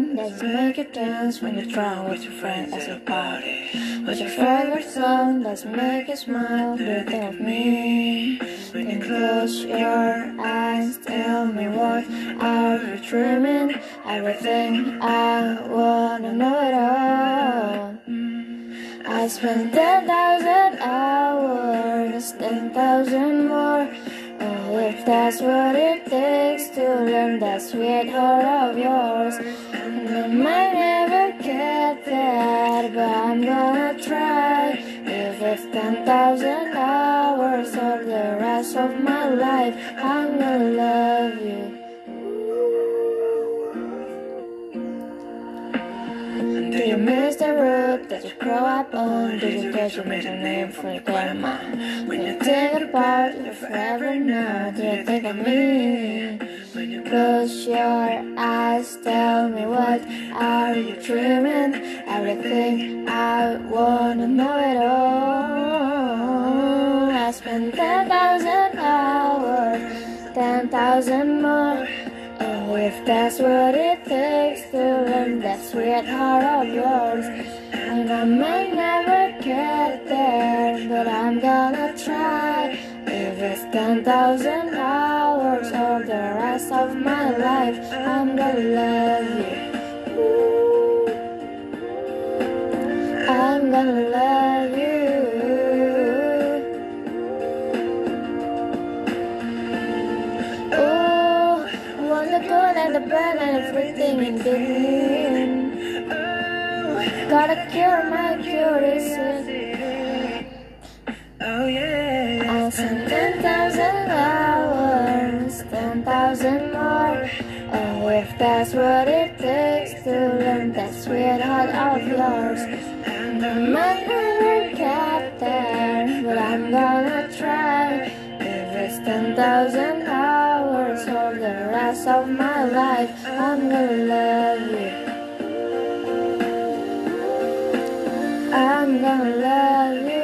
song that make you dance when you're drunk with your friends at a party? What's your favorite song that make you smile? Do you think of me? Then close your eyes, tell me what are you dreaming? Everything I wanna know it all. I spent ten thousand hours, ten thousand more. That's what it takes to learn that sweet heart of yours, and I might never get that, but I'm gonna try. If it's ten thousand hours or the rest of my life, I'm gonna Do you miss the road that you grow up on? Did you get your middle name from your grandma? When you think about you forever now, do you think of me? When you close your eyes, tell me what are you dreaming? Everything I wanna know it all. I spent ten thousand hours, ten thousand more. Oh, if that's what it takes to learn that sweet heart of yours. And I may never get there, but I'm gonna try. If it's 10,000 hours or the rest of my life, I'm gonna love you. Ooh. I'm gonna love you. The bad and everything in between. Gotta cure my curiosity. Oh yeah. I spent ten thousand hours, ten thousand more. Oh, if that's what it takes to learn that sweet heart of yours. And I might never get there, but I'm gonna try. It's ten thousand hours or the rest of my life, I'm gonna love you. I'm gonna love